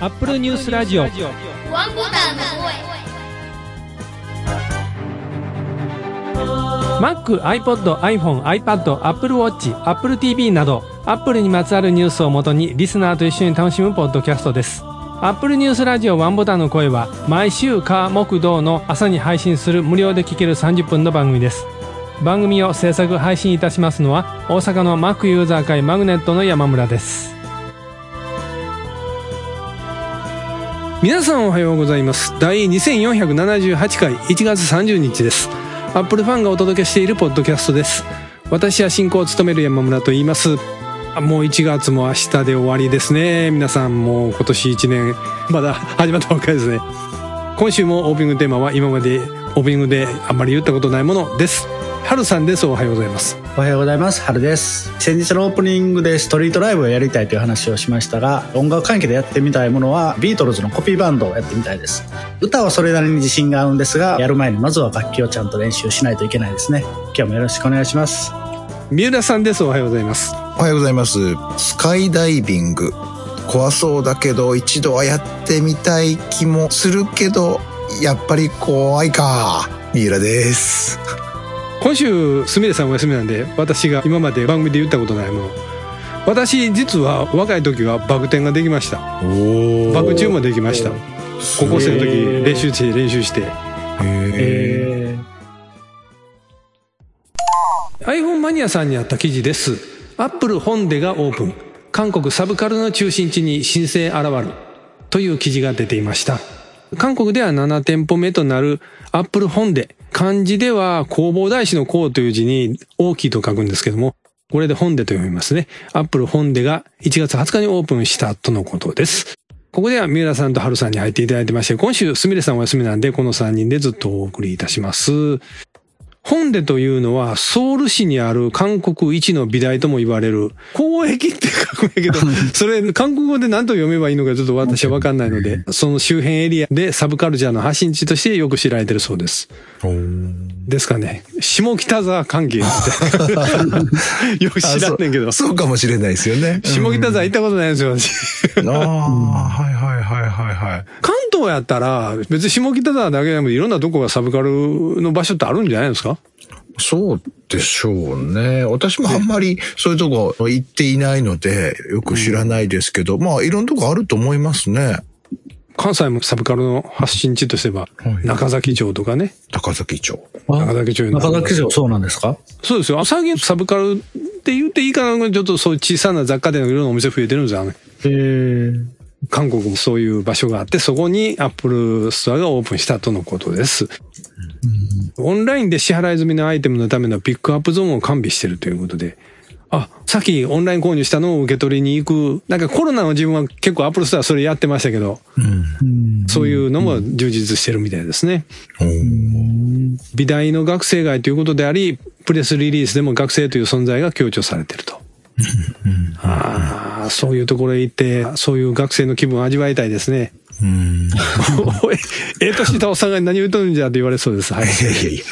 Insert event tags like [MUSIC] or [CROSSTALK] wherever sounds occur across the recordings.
アップルニュースラジオワンボタンの声 Mac、iPod、iPhone、iPad、Apple Watch、Apple TV など Apple にまつわるニュースをもとにリスナーと一緒に楽しむポッドキャストです。Apple ニュースラジオワンボタンの声は毎週火木土の朝に配信する無料で聴ける30分の番組です。番組を制作配信いたしますのは大阪の Mac ユーザー会マグネットの山村です。皆さんおはようございます。第2478回1月30日です。アップルファンがお届けしているポッドキャストです。私は進行を務める山村と言います。もう1月も明日で終わりですね。皆さんもう今年1年まだ始まったばっかりですね。今週もオープニングテーマは今までオープニングであんまり言ったことないものです。はるさんです。おはようございます。おはようございます。春です。先日のオープニングでストリートライブをやりたいという話をしましたが、音楽関係でやってみたいものはビートルズのコピーバンドをやってみたいです。歌はそれなりに自信があるんですが、やる前にまずは楽器をちゃんと練習しないといけないですね。今日もよろしくお願いします。三浦さんです。おはようございます。おはようございます。スカイダイビング。怖そうだけど、一度はやってみたい気もするけど、やっぱり怖いか。三浦です。今週すみれさんお休みなんで私が今まで番組で言ったことないもの。私実は若い時はバク転ができました。おバク宙もできました。高校生の時練習して練習して。え iPhone マニアさんにあった記事です。アップル本出がオープン。韓国サブカルの中心地に新生現る。という記事が出ていました韓国では7店舗目となるアップルホンデ漢字では工房大師の工という字に大きいと書くんですけどもこれでホンデと読みますね。アップルホンデが1月20日にオープンしたとのことです。ここでは三浦さんと春さんに入っていただいてまして、今週すみれさんお休みなんで、この3人でずっとお送りいたします。本出というのは、ソウル市にある韓国一の美大とも言われる、公益って書くんやけど、それ、韓国語で何と読めばいいのかちょっと私はわかんないので、その周辺エリアでサブカルチャーの発信地としてよく知られてるそうです。ですかね。下北沢関係みたいな。[LAUGHS] よく知らんねんけど。そうかもしれないですよね。下北沢行ったことないんですよ、私。ああ、はいはいはいはいはい。関東やったら、別に下北沢だけでもいろんなとこがサブカルの場所ってあるんじゃないですか？そうでしょうね。私もあんまりそういうとこ行っていないので、よく知らないですけど、まあいろんなとこあると思いますね。関西もサブカルの発信地としては、はい中崎町とかね。高崎町。中崎町に中崎城そうなんですか？そうですよ。最近サブカルって言っていいかなちょっとそういう小さな雑貨店のいろんなお店増えてるんですよ。えー、韓国もそういう場所があって、そこにアップルストアがオープンしたとのことです。オンラインで支払い済みのアイテムのためのピックアップゾーンを完備しているということで、あ、さっきオンライン購入したのを受け取りに行く、なんかコロナの自分は結構アップルストアそれやってましたけど、そういうのも充実してるみたいですね。美大の学生街ということであり、プレスリリースでも学生という存在が強調されていると。ああ、そういうところへ行って、そういう学生の気分を味わいたいですね。うん。ええ年したおっさん。が何言うとるん。じゃって言われそうです。はい。いやいやいや。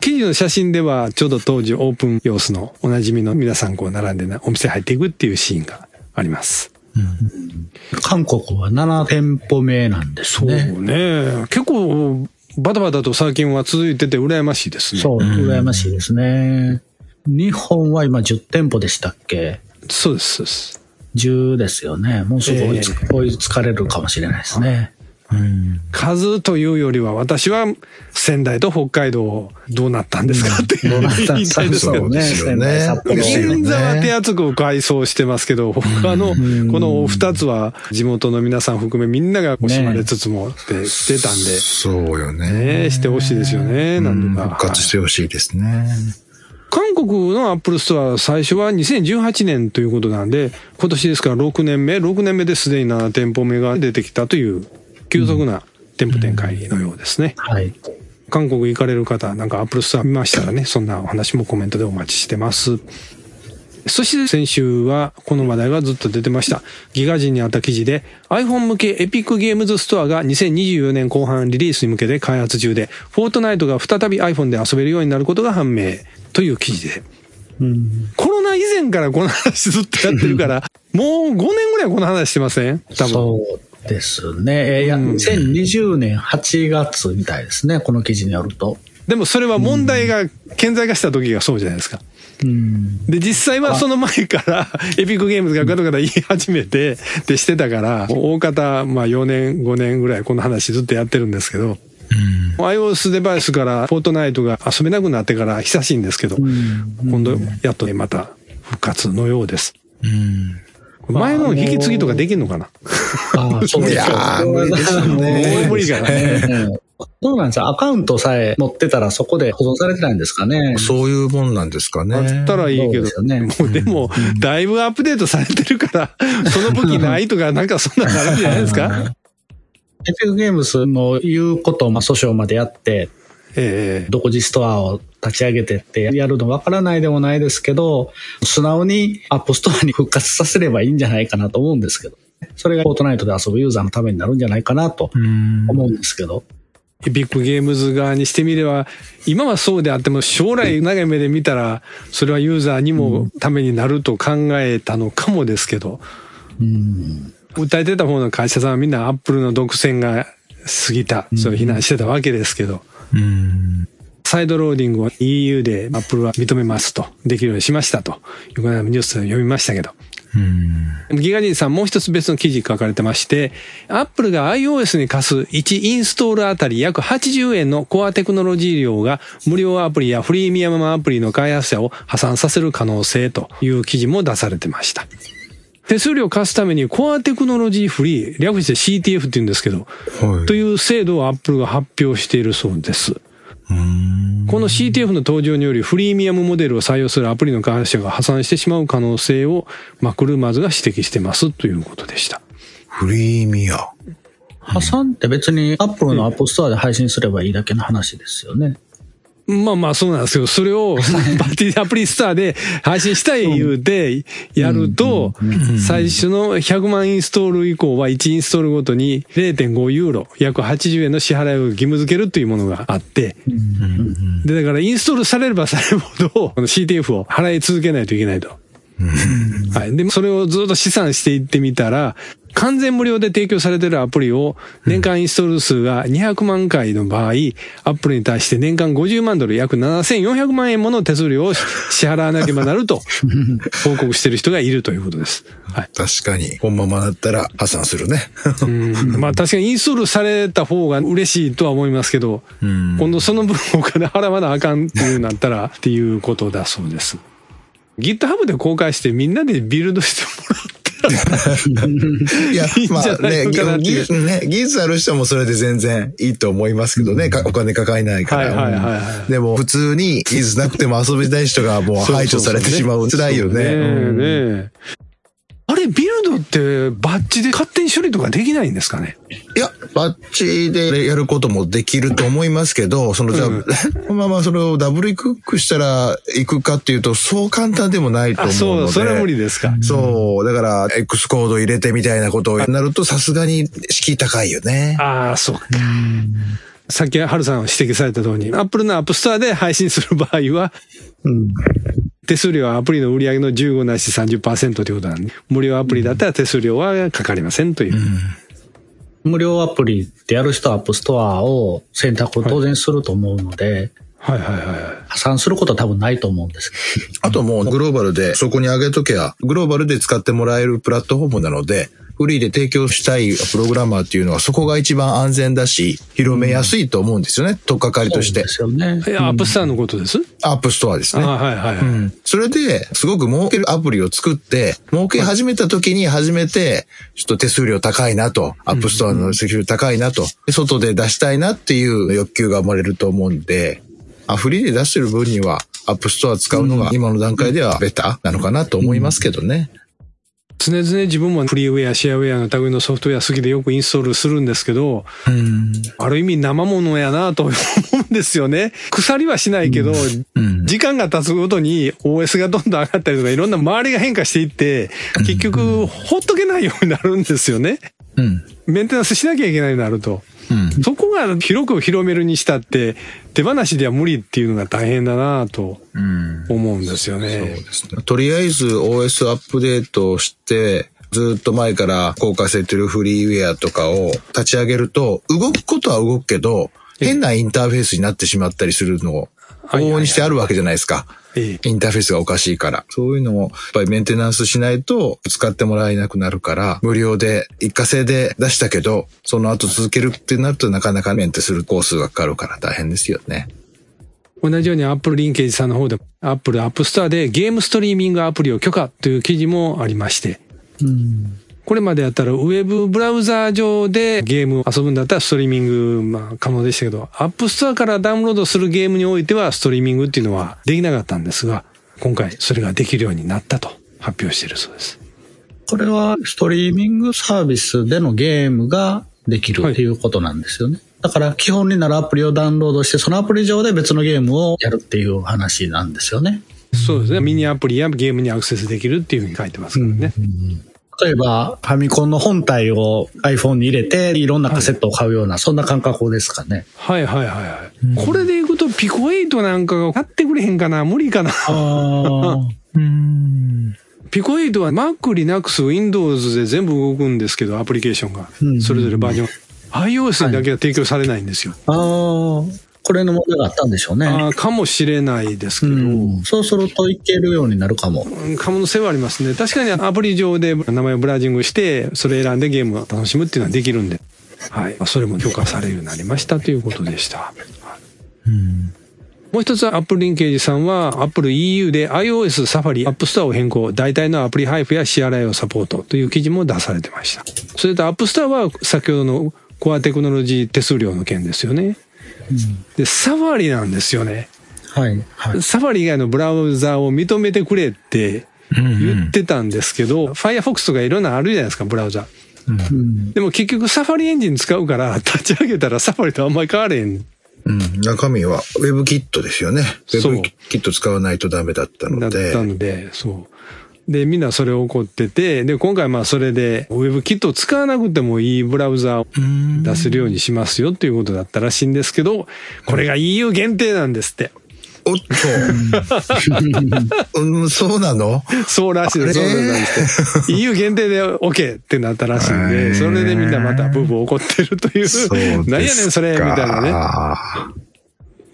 記事の写真では、ちょうど当時オープン様子のおなじみの皆さん。こう並ん。でなお店入っていくっていうシーンがあります。韓国は7店舗目なん。ですそうね。ね。結構、バタバタと最近は続いてて羨ましいですね。そう、羨ましいですね。日本は今10店舗でしたっけ？そうです、そうです。10ですよね。もうすぐ追いつ,、追いつかれるかもしれないですね。数というよりは、私は仙台と北海道どうなったんですか？ってどうなったん言いたいですけどそうね。銀座は手厚く改装してますけど、他の、この二つは地元の皆さん含めみんなが惜しまれつつもってしてたんで、そうよね。ねしてほしいですよね、なんとか。復活してほしいですね。韓国のアップルストア最初は2018年ということなんで、今年ですから6年目、6年目ですでに7店舗目が出てきたという急速な店舗展開のようですね。はい。韓国行かれる方、なんかアップルストア見ましたらね、そんなお話もコメントでお待ちしてます。そして先週はこの話題がずっと出てました。ギガ人にあった記事で iPhone 向けエピックゲームズストアが2024年後半リリースに向けて開発中で、フォートナイトが再び iPhone で遊べるようになることが判明という記事で。コロナ以前からこの話ずっとやってるから、もう5年ぐらいこの話してません？多分。そうですね。えーいや、うん2020年8月みたいですね、この記事によると。でもそれは問題が顕在化した時がそうじゃないですか。うん。で、実際はその前から、[LAUGHS] エピックゲームズがガタガタ言い始めて、でしてたから、大方、まあ4年、5年ぐらいこの話ずっとやってるんですけど、iOS デバイスからフォートナイトが遊べなくなってから久しいんですけど、今度やっとねまた復活のようです。前の引き継ぎとかできるのかな、ああ、[LAUGHS] そうですいやー無理でしょうもうね。無理かな。う [LAUGHS] んそうなんですよ。アカウントさえ持ってたらそこで保存されてないんですかね。そういうもんなんですかね。あったらいいけど、ですよねもうでも、だいぶアップデートされてるから、その武器ないとか、なんかそんなのあるんじゃないですか？エピックゲームスの言うことをまあ訴訟までやって、ええ独自ストアを立ち上げてってやるのわからないでもないですけど、素直にアップストアに復活させればいいんじゃないかなと思うんですけど、それがフォートナイトで遊ぶユーザーのためになるんじゃないかなと思うんですけど。エピックゲームズ側にしてみれば、今はそうであっても将来長い目で見たら、それはユーザーにもためになると考えたのかもですけど、うん。訴えてた方の会社さんはみんなアップルの独占が過ぎた、そう非難してたわけですけど、サイドローディングを EU でアップルは認めますと、できるようにしましたと。いうこの間ニュースを読みましたけど、ギガジンさんもう一つ別の記事書かれてまして、アップルが iOS に課す1インストールあたり約80円のコアテクノロジー料が無料アプリやフリーミアムアプリの開発者を破産させる可能性という記事も出されてました。手数料を貸すためにコアテクノロジーフリー、略して CTF って言うんですけど、はいという制度をアップルが発表しているそうです。この CTF の登場によりフリーミアムモデルを採用するアプリの開発者が破産してしまう可能性を、 MacRumors が指摘してますということでした。フリーミア。破産って別にアップルのアップストアで配信すればいいだけの話ですよね。まあまあそうなんですけど、それを [LAUGHS] バッテリーアプリストアで配信したい言うてやると、最初の100万インストール以降は1インストールごとに0.5ユーロ、約80円の支払いを義務付けるというものがあって、で、だからインストールされればされるほど、この CTF を払い続けないといけないと。はい。で、それをずっと試算していってみたら、完全無料で提供されているアプリを年間インストール数が200万回の場合、アップルに対して年間50万ドル約7400万円もの手数料を支払わなければなると [LAUGHS] 報告している人がいるということです。はい。確かに、このままだったら破産するね。うんまあ確かにインストールされた方が嬉しいとは思いますけど、今度その分お金払わなあかんっていうなったらっていうことだそうです。GitHub で公開してみんなでビルドしてもらって。[LAUGHS] いやまあね、技ね技術ある人もそれで全然いいと思いますけどね、かお金かかえないから。はいはいはいはいでも、普通に技術なくても遊びたい人がもう排除されてしまう。辛いよね。あれ、ビルドってバッジで勝手に処理とかできないんですかね？いや、バッチでやることもできると思いますけど、そのじゃあ、このままそれをダブルクックしたら行くかっていうと、そう簡単でもないとあ、思うので。そう、それは無理ですか。そう。だから、X コード入れてみたいなことをなると、さすがに敷居高いよね。ああ、そうか。さっき、ハルさん指摘された通り、アップルのアップストアで配信する場合は、手数料はアプリの売り上げの15ないし30%ということなんで、無料アプリだったら手数料はかかりませんという。無料アプリでやる人はアップストアを選択を当然すると思うので、はいはいはいはい。破産することは多分ないと思うんですけあともうグローバルでそこに上げとけば、グローバルで使ってもらえるプラットフォームなので、フリーで提供したいプログラマーっていうのはそこが一番安全だし、広めやすいと思うんですよね。とっかかりど。としてそうで。すよね。え、アップストアのことです、アップストアですあね。はいはいはい。うんそれで、すごく儲けるアプリを作って、儲け始めた時に初めて、ちょっと手数料高いなと、アップストアの手数料高いなと、で外で出したいなっていう欲求が生まれると思うんで、あフリーで出してる分には、アップストア使うのが今の段階ではベターなのかなと思いますけどね。常々自分もフリーウェア、シェアウェアの類のソフトウェア好きでよくインストールするんですけど、うん。ある意味生ものやなと思うんですよね。腐りはしないけど、うん。時間が経つごとに OS がどんどん上がったりとかいろんな周りが変化していって、結局ほっとけないようになるんですよね。うん。メンテナンスしなきゃいけないようになると。うん。そこが広く広めるにしたって手放しでは無理っていうのが大変だなとうん。思うんですよそうね。ですね。とりあえず OS アップデートをして、ずっと前から公開されてるフリーウェアとかを立ち上げると、動くことは動くけど、変なインターフェースになってしまったりするのを往々にしてあるわけじゃないですか。ええインターフェースがおかしいから。そういうのも、やっぱりメンテナンスしないと使ってもらえなくなるから、無料で一過性で出したけど、その後続けるってなるとなかなかメンテする工数がかかるから大変ですよね。同じように Apple リンケージさんの方で Apple App Store でゲームストリーミングアプリを許可という記事もありまして、うん。これまでやったらウェブブラウザー上でゲームを遊ぶんだったらストリーミングまあ可能でしたけど、App Store からダウンロードするゲームにおいてはストリーミングっていうのはできなかったんですが、今回それができるようになったと発表しているそうです。これはストリーミングサービスでのゲームができるっていうことなんですよね。だから基本になるアプリをダウンロードして、そのアプリ上で別のゲームをやるっていう話なんですよね。そうですね。ミニアプリやゲームにアクセスできるっていうふうに書いてますからね。例えば、ファミコンの本体を iPhone に入れて、いろんなカセットを買うような、そんな感覚ですかね。はいはいはいはい。これでいくとピコ8なんかが買ってくれへんかな？無理かな？あ [LAUGHS] うん。ピコ8は Mac、Linux、Windows で全部動くんですけど、アプリケーションがう。んそれぞれバージョン。iOS にだけは提供されないんですよ。あー。これの問題があったんでしょうね。あーかもしれないですけど、うん、そうするといけるようになるかも。うん可能性はありますね。確かにアプリ上で名前をブラウジングして、それ選んでゲームを楽しむっていうのはできるんで、はい。それも許可されるようになりましたということでした。はいもう一つは Apple リンケージさんは Apple EU で iOS、Safari、App Store を変更、代替のアプリ配布や支払いをサポートという記事も出されてました。それと App Store は先ほどのコアテクノロジー手数料の件ですよね。で、Safari なんですよね。はい。はい。サファリ以外のブラウザを認めてくれって言ってたんですけど、Firefox とかいろんなあるじゃないですか、ブラウザ。うんでも結局サファリエンジン使うから、[LAUGHS] 立ち上げたらサファリとあんまり変われへん。うん。中身は WebKit ですよね。そう WebKit 使わないとダメだっただっので。たので、そう。で、みんなそれを怒ってて、で、今回まあそれで WebKit を使わなくてもいいブラウザをうん出せるようにしますよっていうことだったらしいんですけど、これが EU 限定なんですって。おっと。[LAUGHS] うん、そうなの？そうらしいです。そうなんです。EU 限定で OK ってなったらしいんへで、ーそれでみんなまたブーブー怒ってるという。何やねんそれ、みたいなね。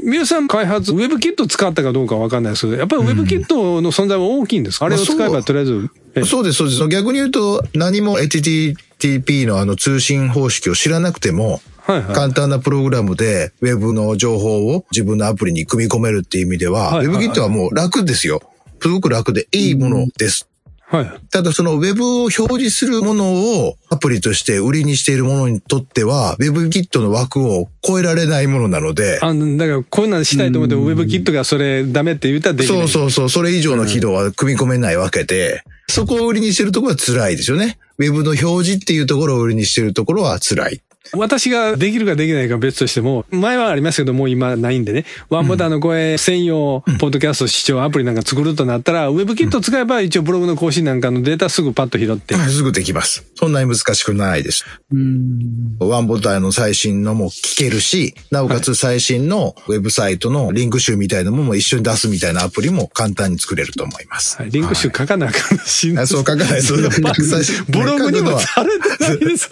皆さん開発、WebKit 使ったかどうかわかんないですけど、やっぱり WebKit の存在は大きいんですか、あれを使えばとりあえず、えそうです、そうです。逆に言うと、何も HTTP のあの通信方式を知らなくても、はいはい。簡単なプログラムで Web の情報を自分のアプリに組み込めるっていう意味では、はいはいはい WebKit はもう楽ですよ。すごく楽でいいものです。はい。ただその Web を表示するものをアプリとして売りにしているものにとっては、WebKit の枠を超えられないものなので、あの、だからこういうのしたいと思って WebKit がそれダメって言ったらできない。そうそうそう、それ以上の機能は組み込めないわけで、そこを売りにしてるところは辛いですよね。ウェブの表示っていうところを売りにしてるところは辛い。私ができるかできないか別としても、前はありますけど、もう今ないんでね、ワンボタンの声専用、ポッドキャスト視聴アプリなんか作るとなったら、WebKit 使えば一応ブログの更新なんかのデータすぐパッと拾って、すぐできます。そんなに難しくないです。うん。ワンボタンの最新のも聞けるし、なおかつ最新のウェブサイトのリンク集みたいなものも一緒に出すみたいなアプリも簡単に作れると思います。はいリンク集書かなあかんしんあそう書かないです。ブログにもされてないです。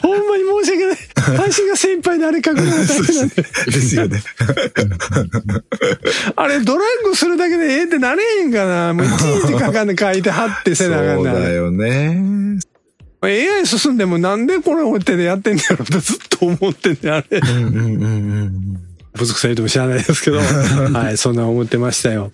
ほんまに申し訳ない。私が先輩であれ書くのが大変なんで。ですよね。[LAUGHS] あれドラッグするだけでええってなれへんかな。もういちいち書かんで書いて貼ってせそうなあかんな。だよね。AI 進んでもなんでこれを手でやってんねやろって [LAUGHS] ずっと思ってんねあれ。うんうんうんうん。ぶつくさ言うても知らないですけど。[LAUGHS] はい、そんな思ってましたよ。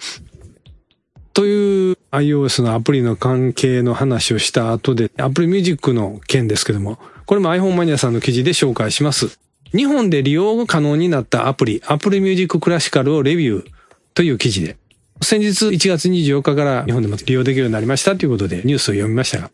という iOS のアプリの関係の話をした後で、Apple Music の件ですけども、これも iPhone マニアさんの記事で紹介します。日本で利用可能になったアプリ、Apple Music Classical をレビューという記事で、先日1月24日から日本でも利用できるようになりましたということでニュースを読みましたが、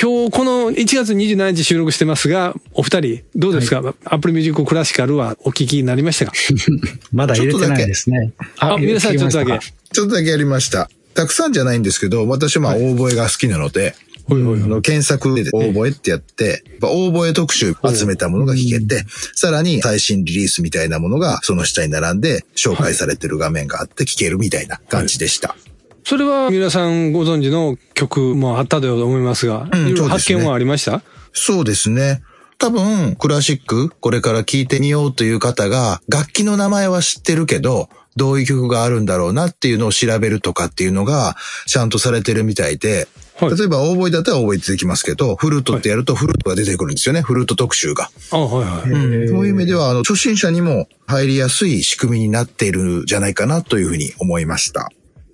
今日この1月27日収録してますが、お二人どうですか、アップルミュージッククラシカルはお聞きになりましたか？[LAUGHS] まだ入れてないですね。あ、皆さんちょっとだけ。ちょっとだけやりました。たくさんじゃないんですけど、私はまあ、オーボエが好きなので、ほいの検索でオーボエってやって、やっぱオーボエ特集集めたものが聞けて、さらに最新リリースみたいなものがその下に並んで紹介されてる画面があって聞けるみたいな感じでした。それは皆さんご存知の曲もあったと思いますが、うんいろいろ発見はありました？そうですね。多分、クラシック、これから聴いてみようという方が、楽器の名前は知ってるけど、どういう曲があるんだろうなっていうのを調べるとかっていうのが、ちゃんとされてるみたいで、はい例えば、大覚えだったら大覚え出てきますけど、フルートってやるとフルートが出てくるんですよね。フルート特集が。あ、はいはい。うんそういう意味では、あの、初心者にも入りやすい仕組みになっているんじゃないかなというふうに思いました。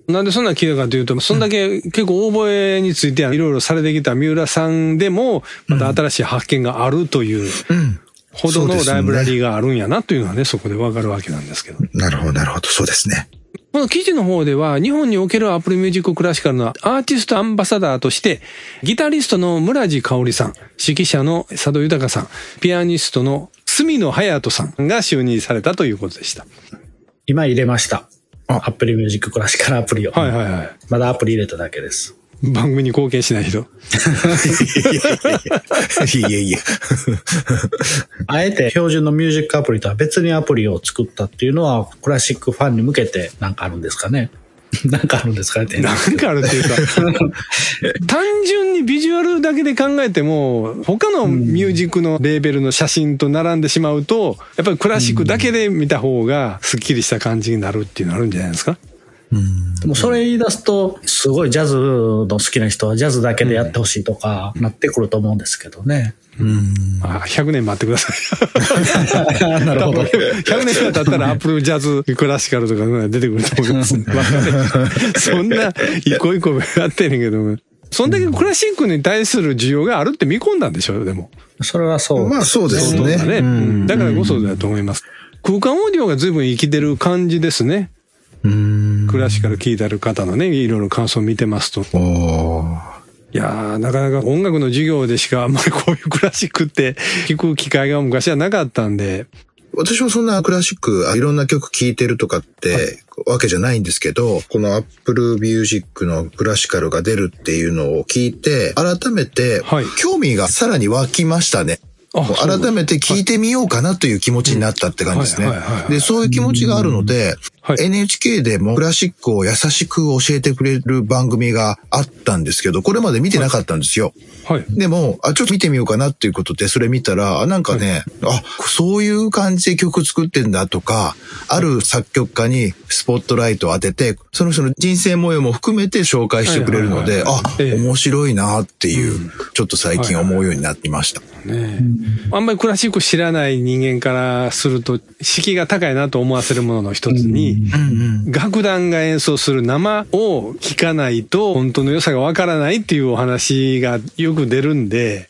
なんでそんな聞いたかというと、そんだけ結構大覚えについてはいろいろされてきた三浦さんでも、また新しい発見があるといううん。ほどのライブラリーがあるんやなというのはね、そこでわかるわけなんですけど。なるほど、なるほど。そうですね。この記事の方では、日本におけるアップルミュージッククラシカルのアーティストアンバサダーとして、ギタリストの村治佳織さん、指揮者の佐渡裕さん、ピアニストの角野隼斗さんが就任されたということでした。今入れました。あ Apple Music Classical アプリを。はいはいはい。まだアプリ入れただけです。番組に貢献しない人。いえいえいえ。あえて標準のミュージックアプリとは別にアプリを作ったっていうのは、クラシックファンに向けてなんかあるんですかね。[LAUGHS] なんかあるんですかね。なんかあるっていうか、[LAUGHS] 単純にビジュアルだけで考えても、他のミュージックのレーベルの写真と並んでしまうと、やっぱりクラシックだけで見た方がスッキリした感じになるっていうのあるんじゃないですか？でもそれ言い出すと、すごいジャズの好きな人はジャズだけでやってほしいとか、なってくると思うんですけどね。あ100年待ってください。[LAUGHS] なるほど。100年経ったらアップルジャズクラシカルとかが出てくると思います。[LAUGHS] わかんないそんな一個一個やってんねんけど、そんだけクラシックに対する需要があるって見込んだんでしょでも。それはそう。まあそうですね。だね。うんだからこそだと思います。空間オーディオが随分生きてる感じですね。うん。クラシカル聴いてる方のね、いろいろ感想を見てますと。いやー、なかなか音楽の授業でしかあんまりこういうクラシックって [LAUGHS] 聞く機会が昔はなかったんで、私もそんなクラシック、あいろんな曲聴いてるとかってわけじゃないんですけど、この Apple Music のクラシカルが出るっていうのを聞いて、改めてはい。興味がさらに湧きましたね。改めて聞いてみようかなという気持ちになったって感じですね。で、そういう気持ちがあるので、はい。NHK でもクラシックを優しく教えてくれる番組があったんですけど、これまで見てなかったんですよ。はい。でも、あ、ちょっと見てみようかなっていうことで、それ見たら、あ、なんかね、あ、そういう感じで曲作ってんだとか、ある作曲家にスポットライトを当てて、その人の人生模様も含めて紹介してくれるので、はい。はいはいあ、ええ。面白いなっていう、ちょっと最近思うようになってました。ねあんまりクラシック知らない人間からすると、敷居が高いなと思わせるものの一つに、うんうん。楽団が演奏する生を聞かないと本当の良さがわからないっていうお話がよく出るんで。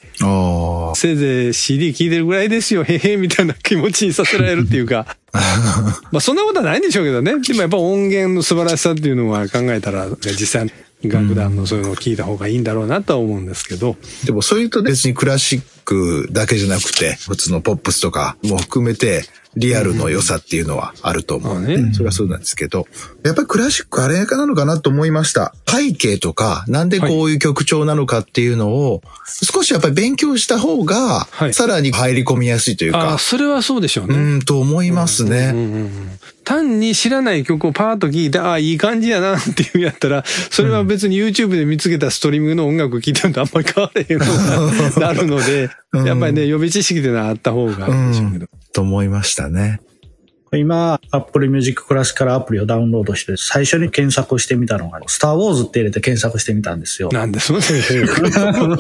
せいぜい CD 聴いてるぐらいですよ、へへ、みたいな気持ちにさせられるっていうか。[LAUGHS] まあそんなことはないんでしょうけどね。でもやっぱ音源の素晴らしさっていうのは考えたら、実際楽団のそういうのを聞いた方がいいんだろうなとは思うんですけど。でも、そういうと別にクラシックだけじゃなくて、普通のポップスとかも含めて、リアルの良さっていうのはあると思う。まあねそれはそうなんですけど、やっぱりクラシックあれかなのかなと思いました。背景とか、なんでこういう曲調なのかっていうのを、少しやっぱり勉強した方がは、いさらに入り込みやすいというああ、か、それはそうでしょうね。うん、と思いますね。うんうんうん単に知らない曲をパーッと聴いて、ああ、いい感じやなっていうんやったら、それは別に YouTube で見つけたストリーミングの音楽聴いてるとあんまり変われへんのがなるので、う [LAUGHS] んやっぱりね、予備知識っていうのはあった方がいいでしょうけど。と思いましたね。今、Apple Music クラシカルアプリをダウンロードして、最初に検索してみたのが、スター・ウォーズって入れて検索してみたんですよ。なんでその先生そうなのね。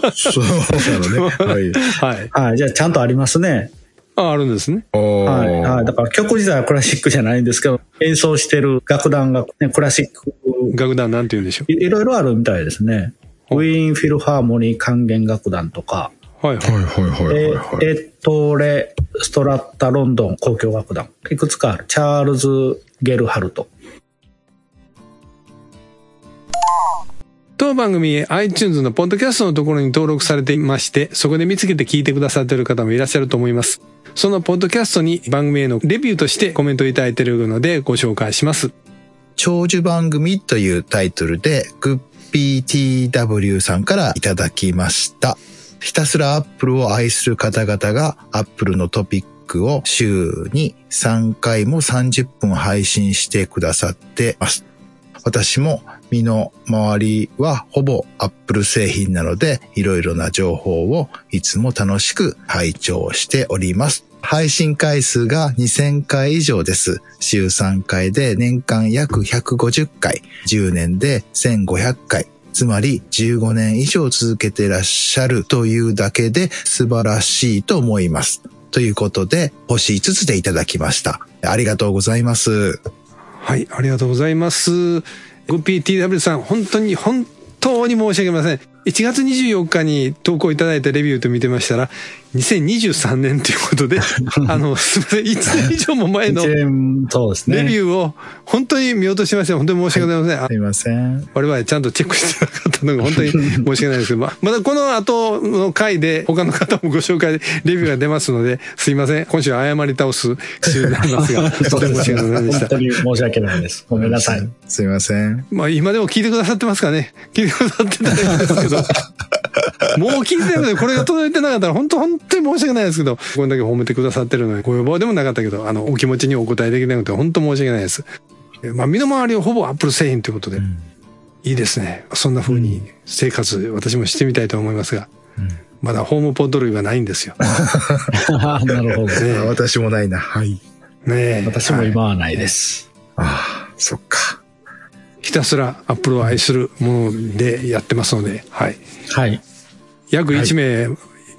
はい。はい。はい。じゃあ、ちゃんとありますね。あ、あるんですね。はい。はい。だから曲自体はクラシックじゃないんですけど、演奏してる楽団が、ね、クラシック、楽団なんて言うんでしょいいろいろあるみたいですね。ウィーンフィルハーモニー管弦楽団とか、う。はいはい。はいはいはいえはいはい。エットーレ・ストラッタ・ロンドン交響楽団。いくつかある。チャールズ・ゲルハルト。当番組 iTunes のポッドキャストのところに登録されていまして、そこで見つけて聞いてくださっている方もいらっしゃると思います。そのポッドキャストに番組へのレビューとしてコメントいただいているのでご紹介します。長寿番組というタイトルで、グッピー TW さんからいただきました。ひたすらアップルを愛する方々がアップルのトピックを週に3回も30分配信してくださってます。私も身の回りはほぼアップル製品なので、いろいろな情報をいつも楽しく拝聴しております。配信回数が2000回以上です。週3回で年間約150回、10年で1500回。つまり15年以上続けてらっしゃるというだけで素晴らしいと思います。ということで、星5つでいただきました。ありがとうございます。はい、ありがとうございます。グッピー TW さん、本当に本当に申し訳ません。1月24日に投稿いただいたレビューと見てましたら、2023年ということで、[LAUGHS] あの、すみません、1年以上も前の一レ年、そうですね。ビューを本当に見落としまして、本当に申し訳ございません。あすいません。我々ちゃんとチェックしてなかったのが本当に申し訳ないですけど、[LAUGHS] ままだこの後の回で他の方もご紹介でレビューが出ますので、すいません。今週は謝り倒す週になりますが、本当に申し訳ございませんでした本当。に申し訳ないです。ごめんなさい。すいません。まあ今でも聞いてくださってますかね聞いてくださってたらいいんですけど。[LAUGHS] もう聞いてるので、これが届いてなかったら本当本当に申し訳ないですけど、これだけ褒めてくださってるので、ご要望でもなかったけど、あの、お気持ちにお答えできなくて本当申し訳ないです。まあ身の回りをほぼアップル製品ということで、いいですね。そんな風に生活、私もしてみたいと思いますが、まだホームポッド類はないんですよ。[LAUGHS] なるほど。ねあ私もないな。はい。ねえ。私も今はないです。ああ、そっか。ひたすらアップルを愛するものでやってますので、はい。はい。約1名、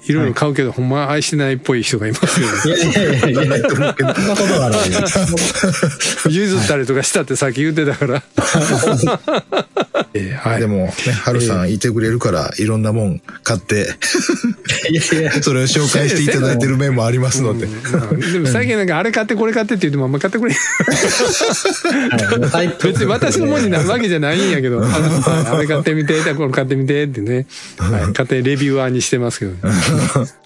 いろいろ買うけど、ほんま愛してないっぽい人がいますよね。いやいやいやいや、そんなことはない。譲ったりとかしたってさっき言ってたから。えーはい。でもね、はるさんいてくれるから、いろんなもん買って、いやいや、それを紹介していただいてる面もありますので。うんでも最近なんかあれ買ってこれ買ってって言ってもあんま買ってくれん。はい別に私のものになるわけじゃないんやけど、あれ買ってみて、これ買ってみてってね。はい。勝手にレビューアーにしてますけどね。[LAUGHS]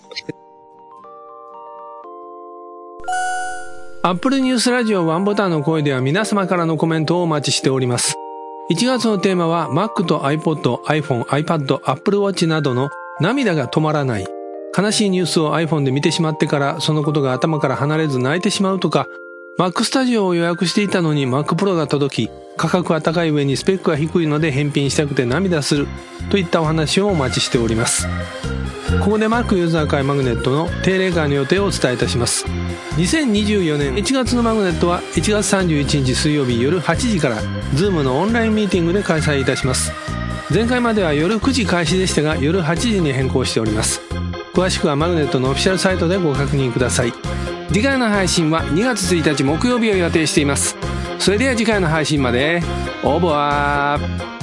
アップルニュースラジオワンボタンの声では皆様からのコメントをお待ちしております。1月のテーマは Mac と iPod、iPhone、iPad、Apple Watch などの涙が止まらない。悲しいニュースを iPhone で見てしまってからそのことが頭から離れず泣いてしまうとか、Mac Studio を予約していたのに Mac Pro が届き、価格は高い上にスペックが低いので返品したくて涙するといったお話をお待ちしております。ここで Mac ユーザー会マグネットの定例会の予定をお伝えいたします。2024年1月のマグネットは1月31日水曜日夜8時から Zoom のオンラインミーティングで開催いたします。前回までは夜9時開始でしたが夜8時に変更しております。詳しくはマグネットのオフィシャルサイトでご確認ください。次回の配信は2月1日木曜日を予定しています。それでは次回の配信まで、オーバー